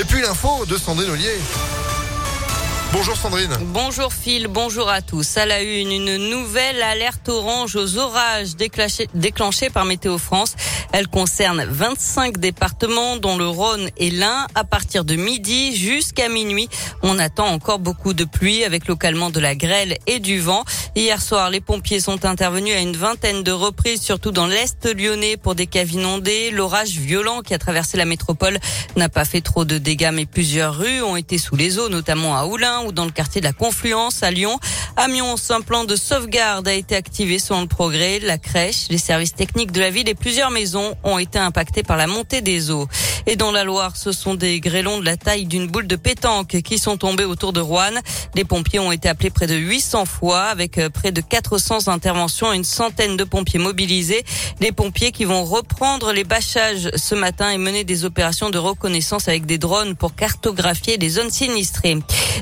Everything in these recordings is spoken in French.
Et puis l'info de Sandrine Ollier. Bonjour Sandrine. Bonjour Phil, bonjour à tous. À la une, une nouvelle alerte orange aux orages déclenchée par Météo France. Elle concerne 25 départements dont le Rhône et l'Ain. À partir de midi jusqu'à minuit, on attend encore beaucoup de pluie avec localement de la grêle et du vent. Hier soir, les pompiers sont intervenus à une vingtaine de reprises, surtout dans l'Est lyonnais pour des caves inondées. L'orage violent qui a traversé la métropole n'a pas fait trop de dégâts, mais plusieurs rues ont été sous les eaux, notamment à Oulin ou dans le quartier de la Confluence à Lyon. Amiens, un plan de sauvegarde a été activé selon le progrès. La crèche, les services techniques de la ville et plusieurs maisons ont été impactés par la montée des eaux. Et dans la Loire, ce sont des grêlons de la taille d'une boule de pétanque qui sont tombés autour de Rouen. Les pompiers ont été appelés près de 800 fois avec euh, près de 400 interventions et une centaine de pompiers mobilisés. Les pompiers qui vont reprendre les bâchages ce matin et mener des opérations de reconnaissance avec des drones pour cartographier les zones sinistrées.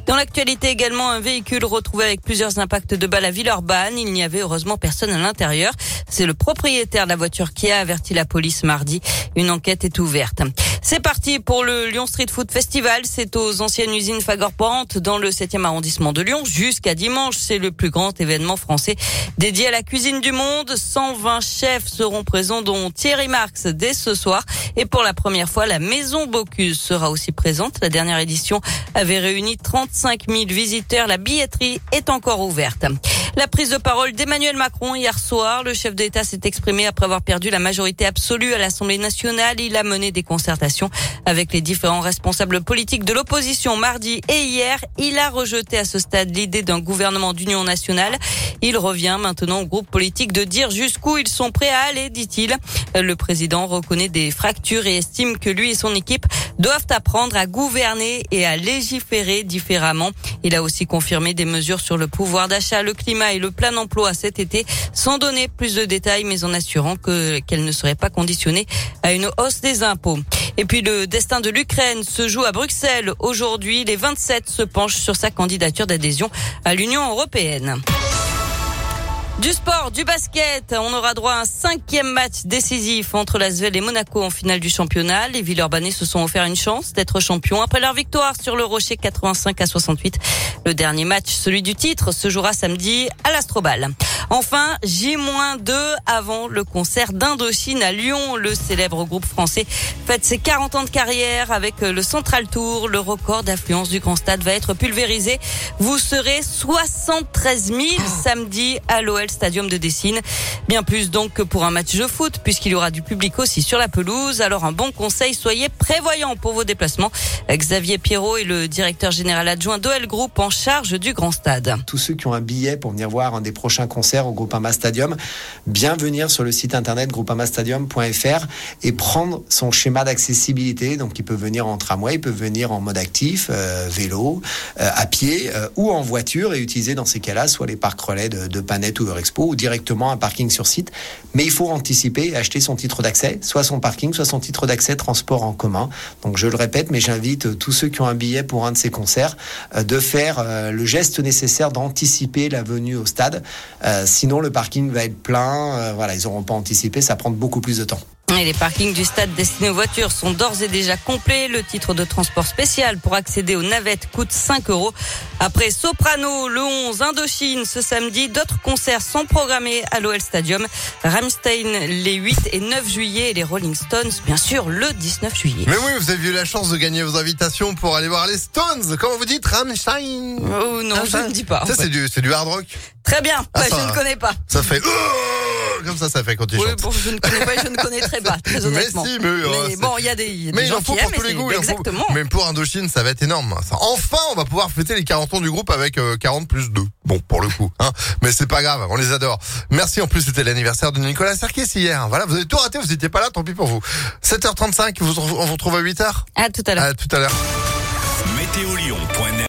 Dans l'actualité également, un véhicule retrouvé avec plusieurs impacts de balles à Villeurbanne. Il n'y avait heureusement personne à l'intérieur. C'est le propriétaire de la voiture qui a averti la police mardi. Une enquête est ouverte. C'est parti pour le Lyon Street Food Festival. C'est aux anciennes usines Fagor-Porante dans le 7e arrondissement de Lyon jusqu'à dimanche. C'est le plus grand événement français dédié à la cuisine du monde. 120 chefs seront présents dont Thierry Marx dès ce soir. Et pour la première fois, la maison Bocuse sera aussi présente. La dernière édition avait réuni 35 000 visiteurs. La billetterie est encore ouverte. La prise de parole d'Emmanuel Macron hier soir. Le chef d'État s'est exprimé après avoir perdu la majorité absolue à l'Assemblée nationale. Il a mené des concertations avec les différents responsables politiques de l'opposition mardi et hier. Il a rejeté à ce stade l'idée d'un gouvernement d'union nationale. Il revient maintenant au groupe politique de dire jusqu'où ils sont prêts à aller, dit-il. Le président reconnaît des fractures et estime que lui et son équipe doivent apprendre à gouverner et à légiférer différemment. Il a aussi confirmé des mesures sur le pouvoir d'achat, le climat et le plein emploi cet été, sans donner plus de détails, mais en assurant que qu'elle ne serait pas conditionnée à une hausse des impôts. Et puis le destin de l'Ukraine se joue à Bruxelles. Aujourd'hui, les 27 se penchent sur sa candidature d'adhésion à l'Union européenne. Du sport, du basket, on aura droit à un cinquième match décisif entre l'Asvel et Monaco en finale du championnat. Les Villeurbanais se sont offert une chance d'être champions après leur victoire sur le Rocher 85 à 68. Le dernier match, celui du titre, se jouera samedi à l'Astrobal. Enfin, J-2 avant le concert d'Indochine à Lyon. Le célèbre groupe français fête ses 40 ans de carrière avec le Central Tour. Le record d'affluence du Grand Stade va être pulvérisé. Vous serez 73 000 samedi à l'OL Stadium de Dessine. Bien plus donc que pour un match de foot puisqu'il y aura du public aussi sur la pelouse. Alors un bon conseil, soyez prévoyants pour vos déplacements. Xavier Pierrot est le directeur général adjoint d'OL Group en charge du Grand Stade. Tous ceux qui ont un billet pour venir voir un des prochains concerts au Groupama Stadium, bien venir sur le site internet groupamastadium.fr et prendre son schéma d'accessibilité. Donc, il peut venir en tramway, il peut venir en mode actif, euh, vélo, euh, à pied euh, ou en voiture et utiliser dans ces cas-là soit les parcs relais de, de Panette ou Eurexpo ou directement un parking sur site. Mais il faut anticiper et acheter son titre d'accès, soit son parking, soit son titre d'accès transport en commun. Donc, je le répète, mais j'invite tous ceux qui ont un billet pour un de ces concerts de faire le geste nécessaire d'anticiper la venue au stade sinon, le parking va être plein. Euh, voilà, ils n'auront pas anticipé. Ça prend beaucoup plus de temps. Et les parkings du stade destinés aux voitures sont d'ores et déjà complets. Le titre de transport spécial pour accéder aux navettes coûte 5 euros. Après Soprano, le 11, Indochine ce samedi, d'autres concerts sont programmés à l'OL Stadium. Ramstein les 8 et 9 juillet et les Rolling Stones, bien sûr, le 19 juillet. Mais oui, vous avez eu la chance de gagner vos invitations pour aller voir les Stones. Comment vous dites Ramstein Oh non, je ne dis pas. Ça, c'est du, du hard rock. Très bien, ah, je ne connais pas. Ça fait... comme ça, ça fait quand tu oui, Bon, je ne connais pas, je ne connaîtrais pas, très honnêtement. Mais si, mais, oh, mais bon, il y a des, y a mais des gens faut qui pour tous les goûts. Exactement. Faut, même pour Indochine, ça va être énorme. Enfin, on va pouvoir fêter les 40 ans du groupe avec 40 euh, plus 2. Bon, pour le coup, hein. Mais c'est pas grave, on les adore. Merci. En plus, c'était l'anniversaire de Nicolas Sarkis hier. Voilà, vous avez tout raté, vous n'étiez pas là, tant pis pour vous. 7h35, vous, on vous retrouve à 8h. À tout à l'heure. À tout à l'heure. Météo